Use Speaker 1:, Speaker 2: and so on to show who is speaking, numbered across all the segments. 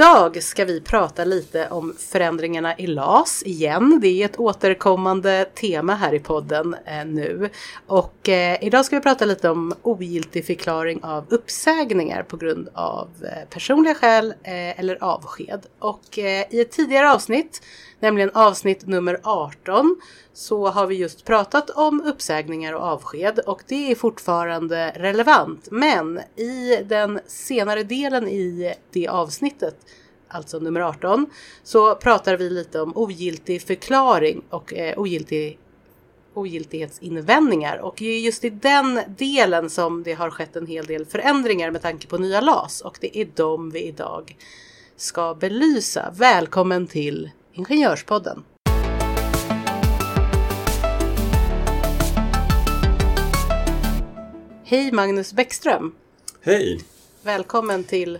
Speaker 1: Idag ska vi prata lite om förändringarna i LAS igen. Det är ett återkommande tema här i podden eh, nu. Och eh, idag ska vi prata lite om ogiltig förklaring av uppsägningar på grund av eh, personliga skäl eh, eller avsked. Och eh, i ett tidigare avsnitt, nämligen avsnitt nummer 18, så har vi just pratat om uppsägningar och avsked och det är fortfarande relevant. Men i den senare delen i det avsnittet, alltså nummer 18, så pratar vi lite om ogiltig förklaring och eh, ogiltig ogiltighetsinvändningar och just i den delen som det har skett en hel del förändringar med tanke på nya LAS och det är de vi idag ska belysa. Välkommen till Ingenjörspodden! Hej Magnus Bäckström!
Speaker 2: Hej!
Speaker 1: Välkommen till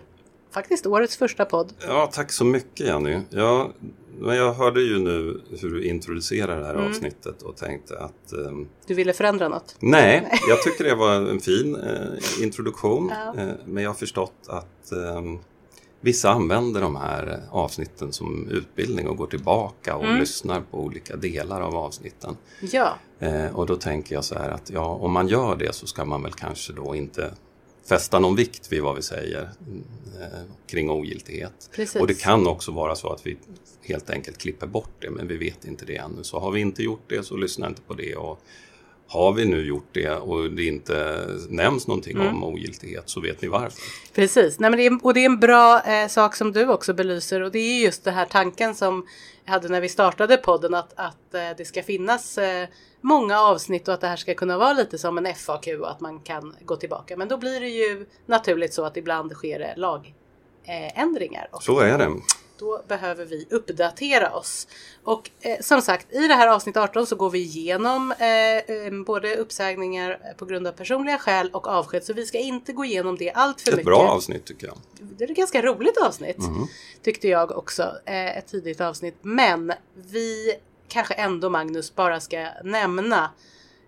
Speaker 1: faktiskt årets första podd.
Speaker 2: Ja, tack så mycket Jenny. Ja, men jag hörde ju nu hur du introducerar det här
Speaker 1: Mm.
Speaker 2: avsnittet och tänkte att ehm,
Speaker 1: Du ville förändra något?
Speaker 2: nej, jag tycker det var en fin eh, introduktion.
Speaker 1: Ja.
Speaker 2: Eh, men jag har förstått att ehm, vissa använder de här avsnitten som utbildning och går tillbaka och
Speaker 1: Mm.
Speaker 2: lyssnar på olika delar av avsnitten.
Speaker 1: Ja,
Speaker 2: Eh, och då tänker jag så här att ja, om man gör det så ska man väl kanske då inte fästa någon vikt vid vad vi säger eh, kring ogiltighet.
Speaker 1: precis.
Speaker 2: Och det kan också vara så att vi helt enkelt klipper bort det, men vi vet inte det ännu. Så har vi inte gjort det så lyssna inte på det. Och har vi nu gjort det och det inte nämns någonting
Speaker 1: Mm.
Speaker 2: om ogiltighet så vet ni varför.
Speaker 1: Precis, Nej, men det är, och det är en bra eh, sak som du också belyser och det är just den här tanken som jag hade när vi startade podden att, att eh, det ska finnas eh, många avsnitt och att det här ska kunna vara lite som en FAQ och att man kan gå tillbaka. Men då blir det ju naturligt så att ibland sker det lagändringar. och
Speaker 2: Så är det.
Speaker 1: Då behöver vi uppdatera oss. Och eh, som sagt, i det här avsnitt 18 så går vi igenom eh, eh, både uppsägningar på grund av personliga skäl och avsked. Så vi ska inte gå igenom det allt för
Speaker 2: Ett
Speaker 1: mycket.
Speaker 2: bra avsnitt tycker jag.
Speaker 1: Det är ett ganska roligt avsnitt.
Speaker 2: Mm.
Speaker 1: Tyckte jag också. Eh, ett tidigt avsnitt. Men vi kanske ändå Magnus bara ska nämna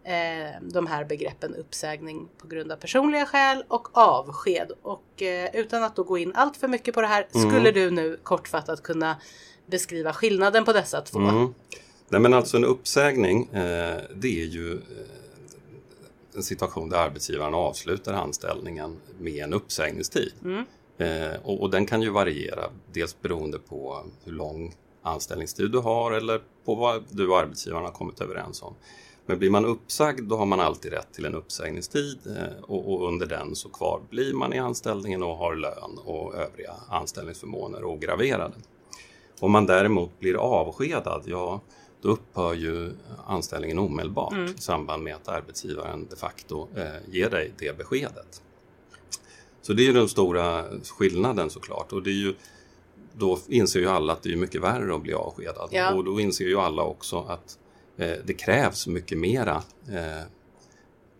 Speaker 1: eh, de här begreppen uppsägning på grund av personliga skäl och avsked. Och eh, utan att då gå in allt för mycket på det här
Speaker 2: Mm.
Speaker 1: skulle du nu kortfattat kunna beskriva skillnaden på dessa två.
Speaker 2: Mm. Nej men alltså en uppsägning, eh, det är ju en situation där arbetsgivaren avslutar anställningen med en uppsägningstid.
Speaker 1: Mm.
Speaker 2: Eh, och, och den kan ju variera, dels beroende på hur lång anställningstid du har eller på vad du och arbetsgivaren har kommit överens om. Men blir man uppsagd då har man alltid rätt till en uppsägningstid eh, och, och under den så kvar blir man i anställningen och har lön och övriga anställningsförmåner ograverade. Om man däremot blir avskedad, ja då upphör ju anställningen omedelbart
Speaker 1: Mm.
Speaker 2: i samband med att arbetsgivaren de facto eh, ger dig det beskedet. Så det är ju den stora skillnaden såklart och det är ju då inser ju alla att det är mycket värre att bli avskedad
Speaker 1: Ja.
Speaker 2: och då inser ju alla också att det krävs mycket mera eh,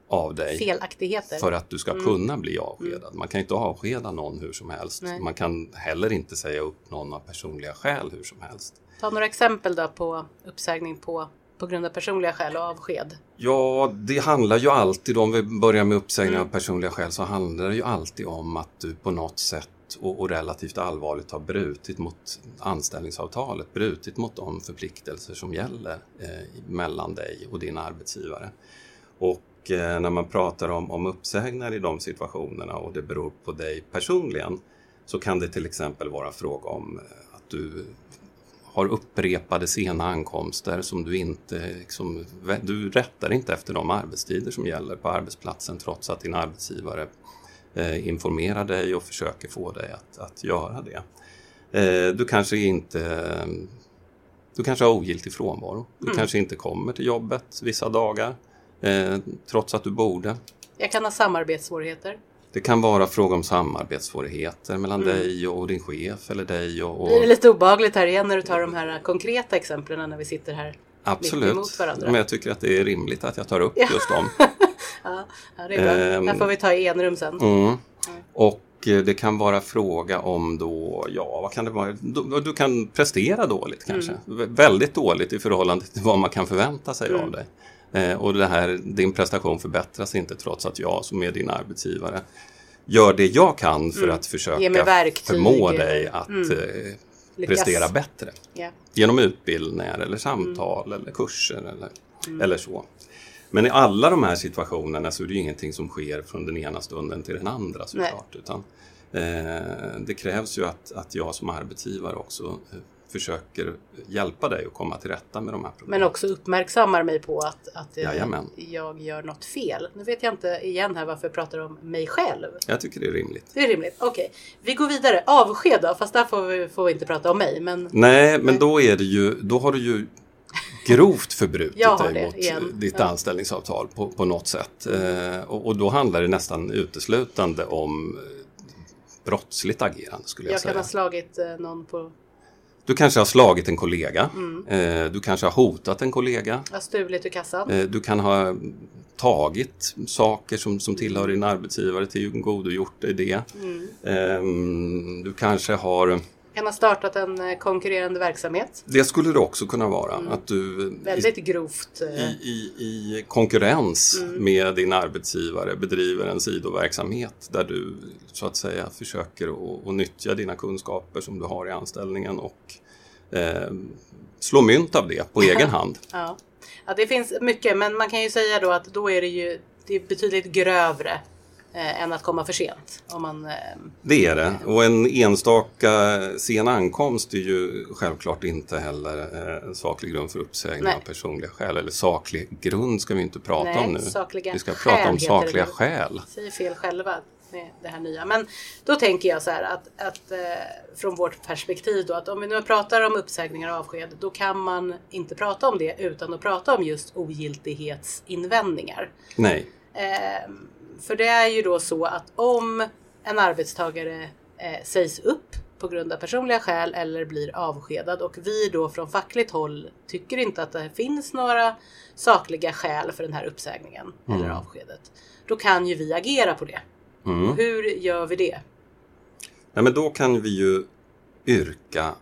Speaker 2: av dig
Speaker 1: Felaktigheter.
Speaker 2: för att du ska
Speaker 1: Mm.
Speaker 2: kunna bli avskedad. Man kan inte avskeda någon hur som helst.
Speaker 1: Nej.
Speaker 2: Man kan heller inte säga upp någon av personliga skäl hur som helst.
Speaker 1: Ta några exempel då på uppsägning på, på grund av personliga skäl och avsked.
Speaker 2: Ja, det handlar ju alltid, om vi börjar med uppsägning
Speaker 1: Mm.
Speaker 2: av personliga skäl, så handlar det ju alltid om att du på något sätt och, och relativt allvarligt har brutit mot anställningsavtalet, brutit mot de förpliktelser som gäller eh, mellan dig och din arbetsgivare. Och eh, när man pratar om, om uppsägningar i de situationerna och det beror på dig personligen så kan det till exempel vara fråga om eh, att du har upprepade sena ankomster som du inte, liksom, du rättar inte efter de arbetstider som gäller på arbetsplatsen trots att din arbetsgivare eh, informerar dig och försöker få dig att, att göra det. Eh, du kanske inte du kanske har ogiltig frånvaro. Du
Speaker 1: Mm.
Speaker 2: kanske inte kommer till jobbet vissa dagar eh, trots att du borde.
Speaker 1: Jag kan ha samarbetssvårigheter.
Speaker 2: Det kan vara fråga om samarbetssvårigheter mellan
Speaker 1: Mm.
Speaker 2: dig och din chef eller dig och, och
Speaker 1: det lite obehagligt här igen när du tar de här konkreta exemplen när vi sitter här
Speaker 2: Absolut, men jag tycker att det är rimligt att jag tar upp just dem.
Speaker 1: Ja, ja, det är bra.
Speaker 2: Ehm.
Speaker 1: Där får vi ta i enrum sen.
Speaker 2: Mm. Och eh, det kan vara fråga om då, ja vad kan det vara, du, du kan prestera dåligt kanske. Vä- Väldigt dåligt i förhållande till vad man kan förvänta sig av dig. Eh, och det här, din prestation förbättras inte trots att jag som är din arbetsgivare gör det jag kan för att
Speaker 1: Ge
Speaker 2: försöka förmå dig att eh, prestera bättre.
Speaker 1: Ja.
Speaker 2: Genom utbildningar eller samtal eller kurser eller, eller så. Men i alla de här situationerna så är det ju ingenting som sker från den ena stunden till den andra såklart. Utan, eh, det krävs ju att, att jag som arbetsgivare också eh, försöker hjälpa dig att komma till rätta med de här problemen.
Speaker 1: Men också uppmärksammar mig på att, att eh,
Speaker 2: Jajamän.
Speaker 1: jag gör något fel. Nu vet jag inte igen här varför jag pratar om mig själv.
Speaker 2: Jag tycker det är rimligt.
Speaker 1: Det är rimligt. Okej, vi går vidare. Avsked då, fast där får vi, får vi inte prata om mig. Men
Speaker 2: Nej, men då är det ju, då har du ju grovt förbrutit
Speaker 1: Jag
Speaker 2: dig mot
Speaker 1: igen.
Speaker 2: ditt
Speaker 1: Ja.
Speaker 2: anställningsavtal på, på något sätt. Eh, och, och då handlar det nästan uteslutande om eh, brottsligt agerande skulle jag,
Speaker 1: jag kan
Speaker 2: säga.
Speaker 1: ha slagit eh, någon på...
Speaker 2: Du kanske har slagit en kollega.
Speaker 1: Mm.
Speaker 2: Eh, du kanske har hotat en kollega.
Speaker 1: Jag har stulit ur kassan.
Speaker 2: Eh, du kan ha tagit saker som, som tillhör din arbetsgivare till godogjort dig det.
Speaker 1: Mm.
Speaker 2: Eh, du kanske har
Speaker 1: kan ha startat en eh, konkurrerande verksamhet.
Speaker 2: Det skulle det också kunna vara.
Speaker 1: Mm.
Speaker 2: Att du i,
Speaker 1: Väldigt grovt. eh,
Speaker 2: i, i, i konkurrens
Speaker 1: Mm.
Speaker 2: med din arbetsgivare bedriver en sidoverksamhet där du så att säga försöker att, att nyttja dina kunskaper som du har i anställningen och eh, slå mynt av det på egen hand.
Speaker 1: Ja. ja, det finns mycket, men man kan ju säga då att då är det ju det är betydligt grövre eh, än att komma för sent. Om man, eh,
Speaker 2: Det är det. Och en enstaka sen ankomst är ju självklart inte heller eh, en saklig grund för uppsägning
Speaker 1: Nej.
Speaker 2: av personliga skäl. Eller saklig grund ska vi inte prata
Speaker 1: Nej,
Speaker 2: om nu.
Speaker 1: sakliga
Speaker 2: vi ska prata om sakliga
Speaker 1: det
Speaker 2: skäl.
Speaker 1: säger fel själva med det här nya. Men då tänker jag så här att, att eh, från vårt perspektiv då att om vi nu pratar om uppsägningar och avsked då kan man inte prata om det utan att prata om just ogiltighetsinvändningar.
Speaker 2: Nej.
Speaker 1: Eh, för det är ju då så att om en arbetstagare eh, sägs upp på grund av personliga skäl eller blir avskedad och vi då från fackligt håll tycker inte att det finns några sakliga skäl för den här uppsägningen eller avskedet. Då kan ju vi agera på det.
Speaker 2: Mm.
Speaker 1: Hur gör vi det?
Speaker 2: Nej, men då kan vi ju yrka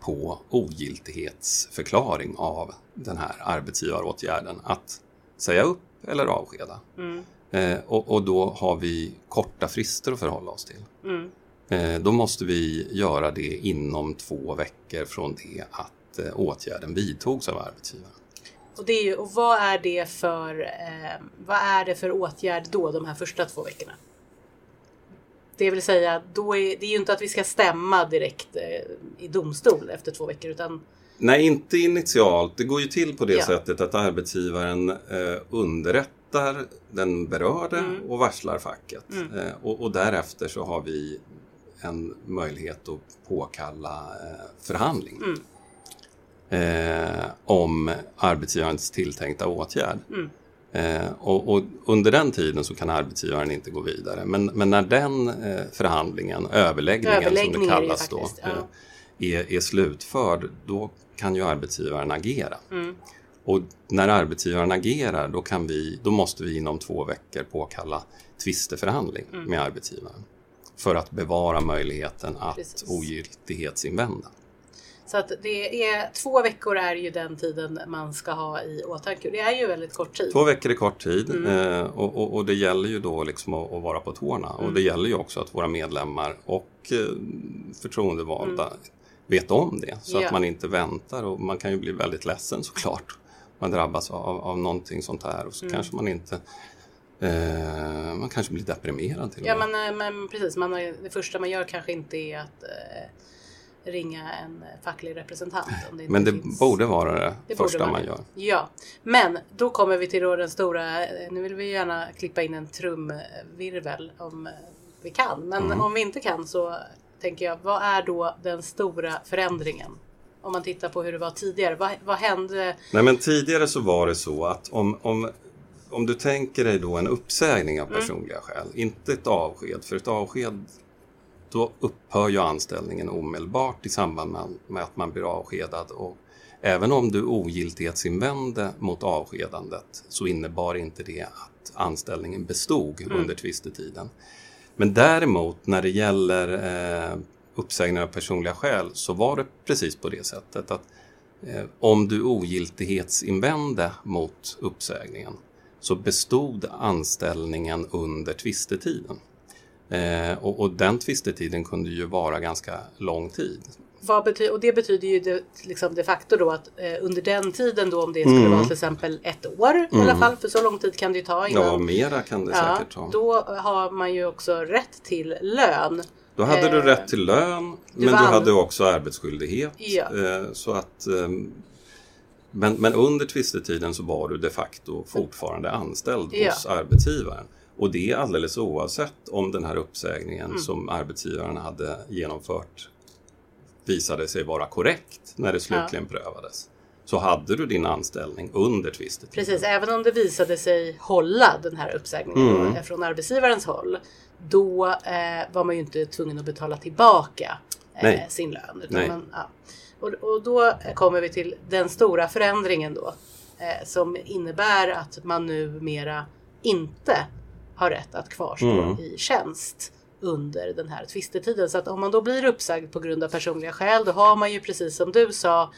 Speaker 2: på ogiltighetsförklaring av den här arbetsgivaråtgärden att säga upp eller avskeda.
Speaker 1: Mm.
Speaker 2: Eh, och, och då har vi korta frister att förhålla oss till.
Speaker 1: Mm.
Speaker 2: Eh, då måste vi göra det inom två veckor från det att eh, åtgärden vidtogs av arbetsgivaren.
Speaker 1: Och, det är ju, och vad är det för eh, vad är det för åtgärd då de här första två veckorna? Det vill säga, då är, det är ju inte att vi ska stämma direkt eh, i domstol efter två veckor utan
Speaker 2: Nej, inte initialt. Det går ju till på det
Speaker 1: Ja.
Speaker 2: sättet att arbetsgivaren eh, underrättar den berörde
Speaker 1: Mm.
Speaker 2: och varslar facket. Eh, och, och därefter så har vi en möjlighet att påkalla eh, förhandling.
Speaker 1: Mm.
Speaker 2: Eh, om arbetsgivarens tilltänkta åtgärd.
Speaker 1: Mm.
Speaker 2: Eh, och, och under den tiden så kan arbetsgivaren inte gå vidare. Men, men när den eh, förhandlingen, överläggningen, som det
Speaker 1: är det
Speaker 2: kallas då,
Speaker 1: faktiskt, ja.
Speaker 2: eh, är, är slutförd, då kan ju arbetsgivaren agera.
Speaker 1: Mm.
Speaker 2: Och när arbetsgivaren agerar, då, kan vi, då måste vi inom två veckor påkalla tvisteförhandling
Speaker 1: Mm.
Speaker 2: med arbetsgivaren. För att bevara möjligheten att
Speaker 1: Precis.
Speaker 2: ogiltighetsinvända.
Speaker 1: Så att det är två veckor är ju den tiden man ska ha i åtanke. Det är ju väldigt kort tid.
Speaker 2: Två veckor är kort tid
Speaker 1: Mm.
Speaker 2: eh, och, och, och det gäller ju då liksom att, att vara på tårna.
Speaker 1: Mm.
Speaker 2: Och det gäller ju också att våra medlemmar och eh, förtroendevalda vet om det. Så
Speaker 1: Mm. Ja.
Speaker 2: att man inte väntar och man kan ju bli väldigt ledsen såklart. Man drabbas av, av någonting sånt här och så
Speaker 1: Mm.
Speaker 2: kanske man inte eh, man kanske blir deprimerad till och
Speaker 1: Ja
Speaker 2: med.
Speaker 1: men, eh, men precis, man, det första man gör kanske inte är att eh, ringa en facklig representant. Om det
Speaker 2: Men det
Speaker 1: finns.
Speaker 2: borde vara det,
Speaker 1: Det
Speaker 2: första man gör.
Speaker 1: Ja, men då kommer vi till då den stora, eh, nu vill vi gärna klippa in en trumvirvel om eh, vi kan. Men
Speaker 2: Mm.
Speaker 1: om vi inte kan så tänker jag, vad är då den stora förändringen? Om man tittar på hur det var tidigare, vad, vad hände?
Speaker 2: Nej men tidigare så var det så att om, om, om du tänker dig då en uppsägning av
Speaker 1: Mm.
Speaker 2: personliga skäl, inte ett avsked, för ett avsked då upphör ju anställningen omedelbart i samband med, med att man blir avskedad och även om du ogiltighetsinvände mot avskedandet så innebar inte det att anställningen bestod
Speaker 1: Mm.
Speaker 2: under tvistetiden. Men däremot när det gäller eh, uppsägning av personliga skäl så var det precis på det sättet att eh, om du ogiltighetsinvände mot uppsägningen så bestod anställningen under tvistetiden. Eh, och, och den tvistetiden kunde ju vara ganska lång tid.
Speaker 1: Vad bety- och det betyder ju de, liksom de facto då att eh, under den tiden då om det skulle
Speaker 2: Mm.
Speaker 1: vara till exempel ett år i alla fall, för så lång tid kan det ju ta innan.
Speaker 2: Ja, mera kan det
Speaker 1: Ja,
Speaker 2: säkert ta.
Speaker 1: då har man ju också rätt till lön.
Speaker 2: Då hade du
Speaker 1: Eh,
Speaker 2: rätt till lön,
Speaker 1: du
Speaker 2: men
Speaker 1: var
Speaker 2: du hade också arbetsskyldighet.
Speaker 1: Ja.
Speaker 2: Eh, Så att, ehm, men, men under tvistetiden så var du de facto fortfarande anställd
Speaker 1: Ja.
Speaker 2: hos arbetsgivaren. Och det är alldeles oavsett om den här uppsägningen
Speaker 1: Mm.
Speaker 2: som arbetsgivaren hade genomfört visade sig vara korrekt när det slutligen prövades. Så hade du din anställning under tvistetiden.
Speaker 1: Precis, även om det visade sig hålla den här uppsägningen
Speaker 2: Mm.
Speaker 1: från arbetsgivarens håll. Då eh, var man ju inte tvungen att betala tillbaka eh, sin lön. Utan. Man, ja. och, och då kommer vi till den stora förändringen då. Eh, som innebär att man numera inte har rätt att kvarstå
Speaker 2: Mm.
Speaker 1: i tjänst under den här tvistetiden. Så att om man då blir uppsagd på grund av personliga skäl då har man ju precis som du sa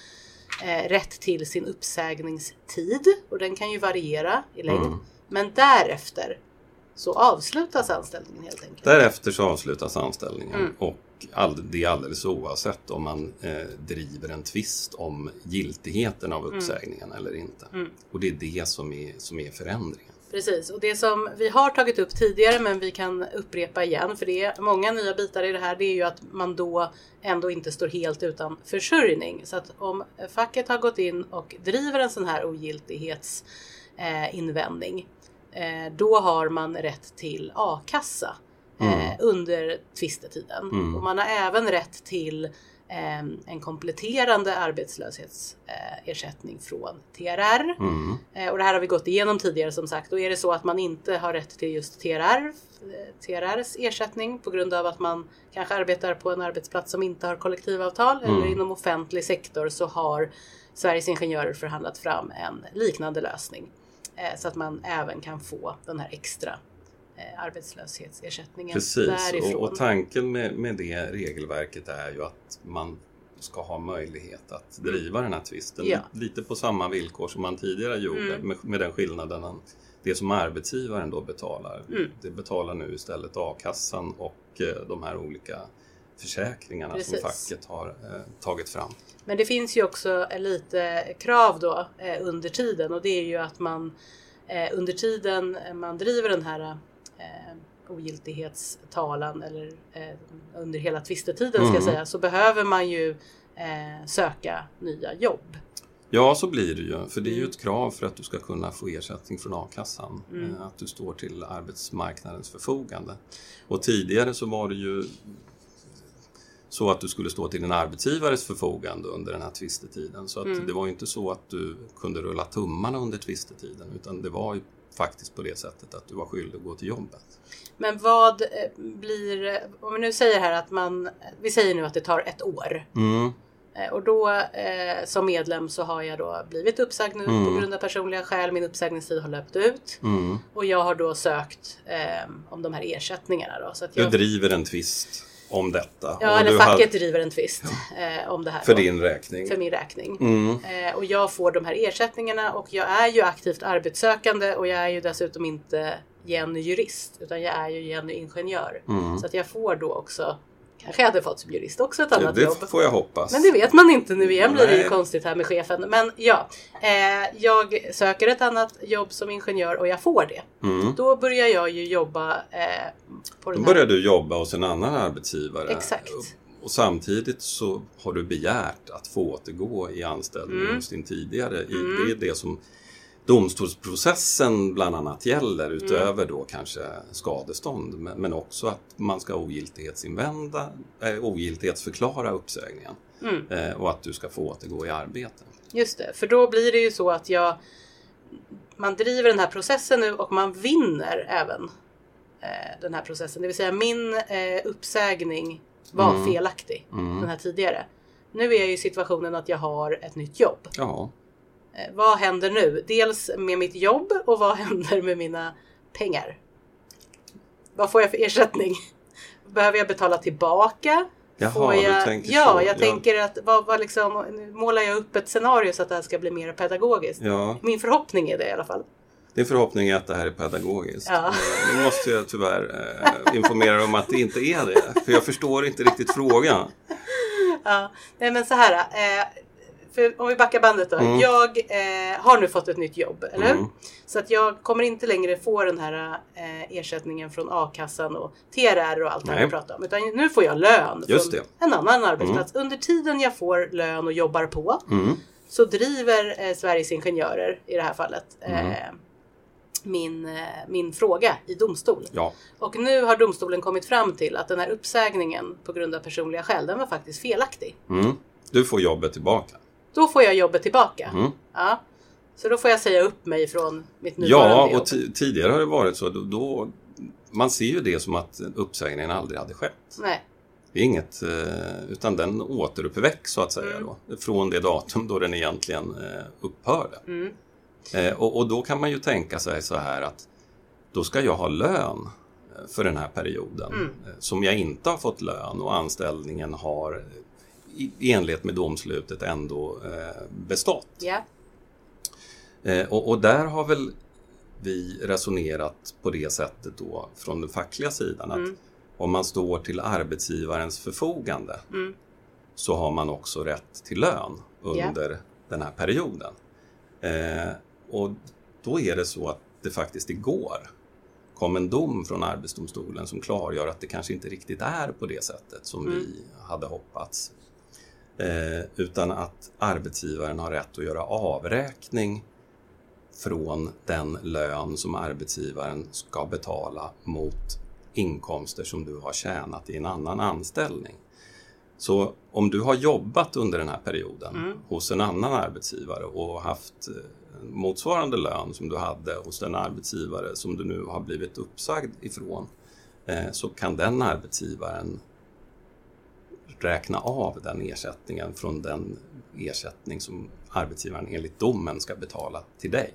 Speaker 1: eh, rätt till sin uppsägningstid och den kan ju variera i längd.
Speaker 2: Mm.
Speaker 1: Men därefter så avslutas anställningen helt enkelt.
Speaker 2: Därefter så avslutas anställningen
Speaker 1: Mm.
Speaker 2: och all, det är alldeles oavsett om man eh, driver en tvist om giltigheten av uppsägningen eller inte.
Speaker 1: Mm.
Speaker 2: Och det är det som är, som är förändringen.
Speaker 1: Precis, och det som vi har tagit upp tidigare men vi kan upprepa igen för det är många nya bitar i det här det är ju att man då ändå inte står helt utan försörjning. Så att om facket har gått in och driver en sån här ogiltighetsinvändning eh, eh, då har man rätt till a-kassa eh,
Speaker 2: Mm.
Speaker 1: under tvistetiden.
Speaker 2: Mm.
Speaker 1: Och man har även rätt till en kompletterande arbetslöshetsersättning från TRR.
Speaker 2: Mm.
Speaker 1: Eh, Och det här har vi gått igenom tidigare som sagt. Och är det så att man inte har rätt till just TRR, eh, TRRs ersättning på grund av att man kanske arbetar på en arbetsplats som inte har kollektivavtal
Speaker 2: Mm.
Speaker 1: eller inom offentlig sektor så har Sveriges Ingenjörer förhandlat fram en liknande lösning. Eh, Så att man även kan få den här extra arbetslöshetsersättningen
Speaker 2: Precis,
Speaker 1: därifrån.
Speaker 2: och, och tanken med, med det regelverket är ju att man ska ha möjlighet att driva den här tvisten
Speaker 1: Ja.
Speaker 2: lite på samma villkor som man tidigare gjorde
Speaker 1: Mm.
Speaker 2: med, med den skillnaden att det som arbetsgivaren då betalar,
Speaker 1: Mm.
Speaker 2: det betalar nu istället a-kassan och eh, de här olika försäkringarna
Speaker 1: Precis.
Speaker 2: som facket har eh, tagit fram.
Speaker 1: Men det finns ju också eh, lite krav då eh, under tiden och det är ju att man eh, under tiden man driver den här eh, ogiltighetstalan eller eh, under hela tvistetiden ska
Speaker 2: Mm.
Speaker 1: säga så behöver man ju eh, söka nya jobb.
Speaker 2: Ja, så blir det ju. För det är ju
Speaker 1: Mm.
Speaker 2: ett krav för att du ska kunna få ersättning från a-kassan.
Speaker 1: Mm.
Speaker 2: eh, Att du står till arbetsmarknadens förfogande. Och tidigare så var det ju så att du skulle stå till din arbetsgivares förfogande under den här tvistetiden. Så att
Speaker 1: Mm.
Speaker 2: det var ju inte så att du kunde rulla tummarna under tvistetiden utan det var ju faktiskt på det sättet att du var skyldig att gå till jobbet.
Speaker 1: Men vad eh, blir, eh, om vi nu säger här att man, vi säger nu att det tar ett år
Speaker 2: Mm.
Speaker 1: Eh, Och då eh, som medlem så har jag då blivit uppsagd nu
Speaker 2: Mm.
Speaker 1: på grund av personliga skäl. Min uppsägningstid har löpt ut.
Speaker 2: Mm.
Speaker 1: Och jag har då sökt eh, om de här ersättningarna då. Så att
Speaker 2: Du
Speaker 1: jag,
Speaker 2: driver en tvist om detta.
Speaker 1: ja,
Speaker 2: och
Speaker 1: eller facket
Speaker 2: har-
Speaker 1: driver en tvist eh, om det här.
Speaker 2: För
Speaker 1: då,
Speaker 2: din räkning.
Speaker 1: för min räkning.
Speaker 2: Mm.
Speaker 1: Eh, och jag får de här ersättningarna och jag är ju aktivt arbetssökande och jag är ju dessutom inte Jenny jurist utan jag är ju Jenny ingenjör.
Speaker 2: Mm.
Speaker 1: Så att jag får då också, kanske jag hade fått som jurist också ett annat
Speaker 2: Det
Speaker 1: jobb.
Speaker 2: får jag hoppas.
Speaker 1: Men det vet man inte nu igen blir det ju konstigt här med chefen. Men ja, eh, jag söker ett annat jobb som ingenjör och jag får det.
Speaker 2: Mm.
Speaker 1: Då börjar jag ju jobba eh, på
Speaker 2: Då
Speaker 1: den här...
Speaker 2: börjar du jobba hos en annan arbetsgivare.
Speaker 1: Exakt.
Speaker 2: Och samtidigt så har du begärt att få återgå i anställning
Speaker 1: Mm.
Speaker 2: hos din tidigare.
Speaker 1: Mm.
Speaker 2: Det är det som domstolsprocessen bland annat gäller utöver då kanske skadestånd. Men, också att man ska ogiltighetsinvända, äh, ogiltighetsförklara uppsägningen.
Speaker 1: Mm,
Speaker 2: Eh, och att du ska få återgå i arbete.
Speaker 1: just det, för då blir det ju så att jag... Man driver den här processen nu och man vinner även eh, den här processen. Det vill säga min eh, uppsägning var
Speaker 2: Mm.
Speaker 1: felaktig,
Speaker 2: Mm.
Speaker 1: den här tidigare. Nu är jag i situationen att jag har ett nytt jobb.
Speaker 2: Ja,
Speaker 1: vad händer nu? Dels med mitt jobb och vad händer med mina pengar? Vad får jag för ersättning? Behöver jag betala tillbaka?
Speaker 2: Jaha,
Speaker 1: Får
Speaker 2: du
Speaker 1: jag...
Speaker 2: tänker
Speaker 1: ja,
Speaker 2: så.
Speaker 1: jag
Speaker 2: Ja.
Speaker 1: tänker att vad, vad liksom, nu målar jag upp ett scenario så att det här ska bli mer pedagogiskt.
Speaker 2: ja.
Speaker 1: Min förhoppning är det i alla fall.
Speaker 2: Din förhoppning är att det här är pedagogiskt.
Speaker 1: Ja.
Speaker 2: Eh, Nu måste jag tyvärr eh, informera om att det inte är det. För jag förstår inte riktigt frågan.
Speaker 1: Ja, nej men så här. Eh, för om vi backar bandet då.
Speaker 2: Mm.
Speaker 1: Jag eh, har nu fått ett nytt jobb, eller hur?
Speaker 2: Mm.
Speaker 1: Så att jag kommer inte längre få den här eh, ersättningen från a-kassan och TRR och allt det här vi pratar om. Utan nu får jag lön
Speaker 2: Just
Speaker 1: från
Speaker 2: det.
Speaker 1: en annan arbetsplats. Under tiden jag får lön och jobbar på
Speaker 2: Mm.
Speaker 1: så driver eh, Sveriges Ingenjörer i det här fallet eh,
Speaker 2: Mm.
Speaker 1: min, eh, min fråga i domstol.
Speaker 2: Ja,
Speaker 1: Och nu har domstolen kommit fram till att den här uppsägningen på grund av personliga skäl, den var faktiskt felaktig.
Speaker 2: mm. du får jobbet tillbaka.
Speaker 1: Då får jag jobbet tillbaka.
Speaker 2: Mm.
Speaker 1: Ja. Så då får jag säga upp mig från mitt nuvarande
Speaker 2: Ja,
Speaker 1: jobb.
Speaker 2: och ti- tidigare har det varit så. Då, då, man ser ju det som att uppsägningen aldrig hade skett.
Speaker 1: Nej.
Speaker 2: Det är inget, eh, utan den återuppväcks så att säga
Speaker 1: Mm.
Speaker 2: då, från det datum då den egentligen eh, upphörde.
Speaker 1: Mm.
Speaker 2: Eh, och, och då kan man ju tänka sig så här att då ska jag ha lön för den här perioden
Speaker 1: Mm.
Speaker 2: som jag inte har fått lön och anställningen har i, enlighet med domslutet ändå eh, bestått. Eh, och, och där har väl vi resonerat på det sättet då från den fackliga sidan att
Speaker 1: Mm.
Speaker 2: om man står till arbetsgivarens förfogande
Speaker 1: Mm.
Speaker 2: så har man också rätt till lön under den här perioden. Eh, och då är det så att det faktiskt igår kom en dom från Arbetsdomstolen som klargör att det kanske inte riktigt är på det sättet som
Speaker 1: Mm.
Speaker 2: vi hade hoppats. Eh, utan att arbetsgivaren har rätt att göra avräkning från den lön som arbetsgivaren ska betala mot inkomster som du har tjänat i en annan anställning. Så om du har jobbat under den här perioden
Speaker 1: Mm.
Speaker 2: hos en annan arbetsgivare och haft eh, motsvarande lön som du hade hos den arbetsgivare som du nu har blivit uppsagd ifrån eh, så kan den arbetsgivaren räkna av den ersättningen från den ersättning som arbetsgivaren enligt domen ska betala till dig.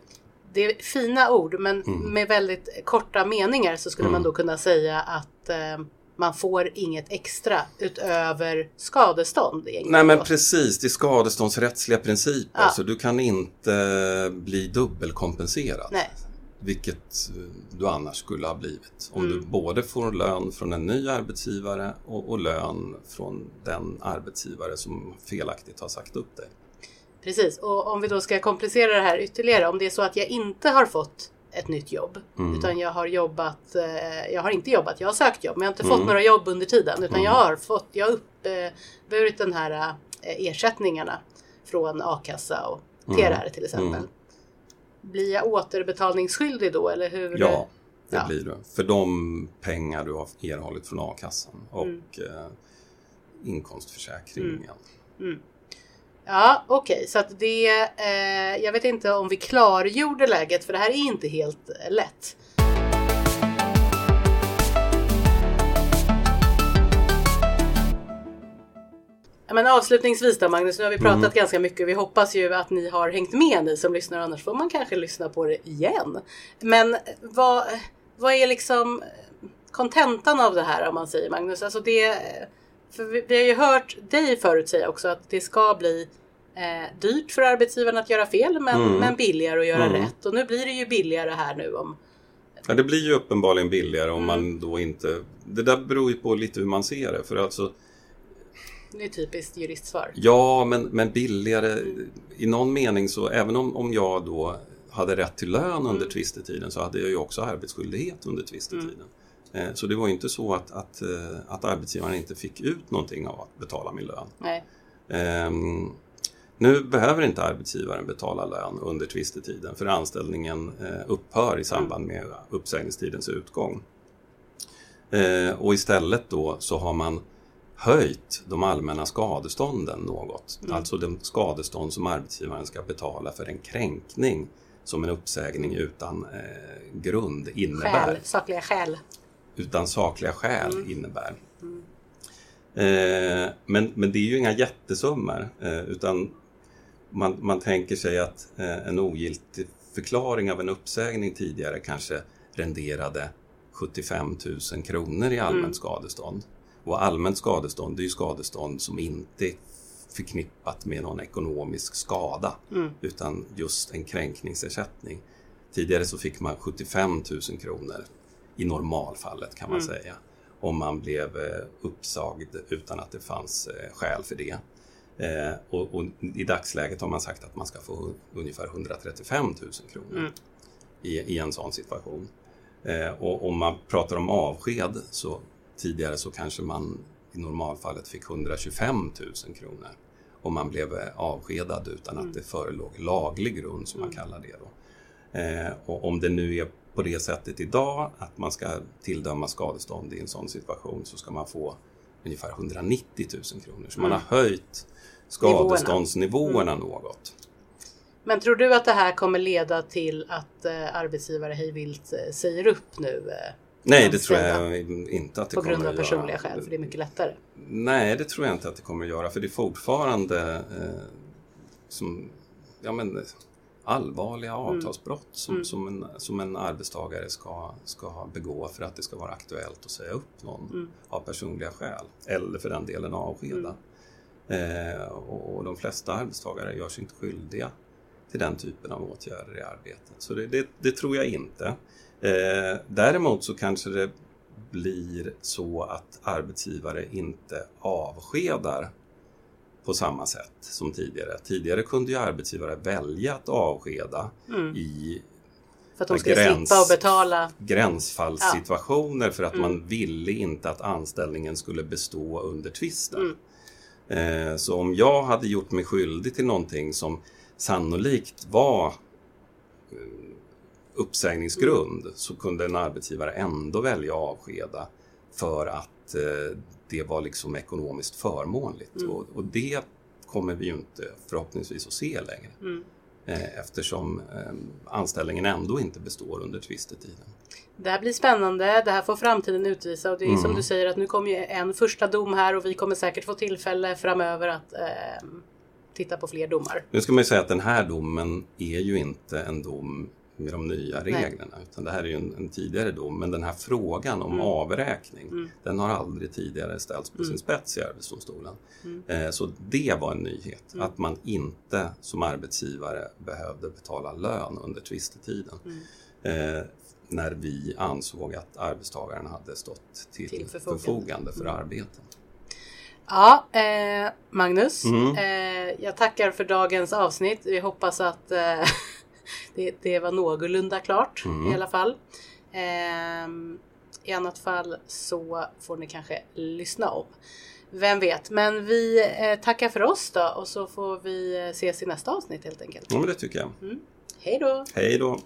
Speaker 1: Det är fina ord men
Speaker 2: Mm.
Speaker 1: med väldigt korta meningar så skulle
Speaker 2: Mm.
Speaker 1: man då kunna säga att eh, man får inget extra utöver skadestånd.
Speaker 2: Nej men precis, det är skadeståndsrättsliga principer
Speaker 1: Ja.
Speaker 2: så du kan inte bli dubbelkompenserad.
Speaker 1: Nej.
Speaker 2: Vilket eh, du annars skulle ha blivit. Om
Speaker 1: Mm.
Speaker 2: du både får lön från en ny arbetsgivare och, och lön från den arbetsgivare som felaktigt har sagt upp dig.
Speaker 1: Precis, och om vi då ska komplicera det här ytterligare. Om det är så att jag inte har fått ett nytt jobb.
Speaker 2: Mm.
Speaker 1: Utan jag har jobbat, eh, jag har inte jobbat, jag har sökt jobb. Men jag har inte
Speaker 2: Mm.
Speaker 1: fått några jobb under tiden. Utan
Speaker 2: Mm.
Speaker 1: jag har fått, jag har uppburit den här eh, ersättningarna från a-kassa och
Speaker 2: Mm.
Speaker 1: TRR till exempel.
Speaker 2: Mm.
Speaker 1: Blir jag återbetalningsskyldig då eller hur?
Speaker 2: Ja, det
Speaker 1: Ja.
Speaker 2: blir du. För de pengar du har erhållit från a-kassan och
Speaker 1: Mm.
Speaker 2: eh, inkomstförsäkringen.
Speaker 1: Ja, okej, så att det, eh, jag vet inte om vi klargjorde läget för det här är inte helt eh, lätt. Men avslutningsvis då Magnus, nu har vi pratat
Speaker 2: Mm.
Speaker 1: ganska mycket. Vi hoppas ju att ni har hängt med ni som lyssnar, annars får man kanske lyssna på det igen. Men vad, vad är liksom kontentan av det här om man säger Magnus? Alltså det, för vi, vi har ju hört dig förut säga också att det ska bli eh, dyrt för arbetsgivaren att göra fel men,
Speaker 2: Mm.
Speaker 1: men billigare att göra
Speaker 2: Mm.
Speaker 1: rätt. Och nu blir det ju billigare här nu om
Speaker 2: Ja, det blir ju uppenbarligen billigare om
Speaker 1: Mm.
Speaker 2: man då inte... Det där beror ju på lite hur man ser det. För alltså,
Speaker 1: det är typiskt juristsvar.
Speaker 2: ja, men, men billigare i någon mening så även om, om jag då hade rätt till lön under
Speaker 1: Mm.
Speaker 2: tvistetiden så hade jag ju också arbetsskyldighet under tvistetiden. Eh, Så det var ju inte så att, att, eh, att arbetsgivaren inte fick ut någonting av att betala min lön.
Speaker 1: Nej.
Speaker 2: Ehm, nu behöver inte arbetsgivaren betala lön under tvistetiden för anställningen eh, upphör i samband med uppsägningstidens utgång. Eh, och istället då så har man höjt de allmänna skadestånden något.
Speaker 1: Mm.
Speaker 2: Alltså de skadestånd som arbetsgivaren ska betala för en kränkning som en uppsägning utan eh, grund innebär
Speaker 1: Skäl, sakliga skäl.
Speaker 2: utan sakliga skäl
Speaker 1: Mm.
Speaker 2: innebär.
Speaker 1: Mm.
Speaker 2: Eh, men, men det är ju inga jättesummor eh, utan man, man tänker sig att eh, en ogiltig förklaring av en uppsägning tidigare kanske renderade 75 000 kronor i allmänt mm. skadestånd. Och allmänt skadestånd det är ju skadestånd som inte är förknippat med någon ekonomisk skada mm. utan just en kränkningsersättning. Tidigare så fick man 75 000 kronor i normalfallet kan man mm. säga om man blev eh, uppsagd utan att det fanns eh, skäl för det. Eh, och, och, I dagsläget har man sagt att man ska få ungefär 135 000 kronor mm. i, i, en sån situation. Eh, och om man pratar om avsked så tidigare så kanske man i normalfallet fick 125 000 kronor om man blev avskedad utan mm. att det förelåg laglig grund som man mm. kallar det. Då. Eh, och om det nu är på det sättet idag att man ska tilldöma skadestånd i en sån situation så ska man få ungefär 190 000 kronor. Så mm. man har höjt skadeståndsnivåerna mm. något.
Speaker 1: Men tror du att det här kommer leda till att eh, arbetsgivare hejvilt eh, säger upp nu? Eh,
Speaker 2: Nej, det tror jag inte att det
Speaker 1: kommer
Speaker 2: att göra.
Speaker 1: På grund av personliga skäl, för det är mycket lättare?
Speaker 2: Nej, det tror jag inte att det kommer att göra, för det är fortfarande eh, som, ja men allvarliga mm. avtalsbrott som, mm. som, en, som en arbetstagare ska, ska begå för att det ska vara aktuellt att säga upp någon mm. av personliga skäl. Eller för den delen avskeda. Mm. Eh, och, och, de flesta arbetstagare gör sig inte skyldiga till den typen av åtgärder i arbetet. Så det, det, det tror jag inte. Eh, däremot så kanske det blir så att arbetsgivare inte avskedar på samma sätt som tidigare. Tidigare kunde ju arbetsgivare välja att avskeda mm. i
Speaker 1: för att de skulle gräns, slippa betala.
Speaker 2: Gränsfallssituationer ja. för att mm. man ville inte att anställningen skulle bestå under tvisten. Mm. Eh, så om jag hade gjort mig skyldig till någonting som sannolikt var eh, uppsägningsgrund så kunde en arbetsgivare ändå välja att avskeda för att eh, det var liksom ekonomiskt förmånligt. Mm. Och, och, det kommer vi ju inte förhoppningsvis att se längre. Mm. Eh, eftersom eh, anställningen ändå inte består under tvistetiden.
Speaker 1: Det här blir spännande. Det här får framtiden utvisa och det är mm. som du säger att nu kommer ju en första dom här och vi kommer säkert få tillfälle framöver att eh, titta på fler domar.
Speaker 2: Nu ska man ju säga att den här domen är ju inte en dom med de nya reglerna. Nej. Utan det här är ju en, en, tidigare dom. Men den här frågan om mm. avräkning, mm. den har aldrig tidigare ställts på mm. sin spets i Arbetsdomstolen. Mm. Eh, så det var en nyhet, mm. att man inte som arbetsgivare behövde betala lön under tvistetiden. Mm. Eh, när vi ansåg att arbetstagaren hade stått till, till förfogande. förfogande. för arbeten.
Speaker 1: Ja, eh, Magnus. Eh, jag tackar för dagens avsnitt. Vi hoppas att eh, det, det var någorlunda klart mm. i alla fall. Eh, I annat fall så får ni kanske lyssna om. Vem vet, men vi eh, tackar för oss då och så får vi eh, ses i nästa avsnitt helt enkelt.
Speaker 2: Ja, men det tycker jag. Mm.
Speaker 1: Hej då!
Speaker 2: Hej då!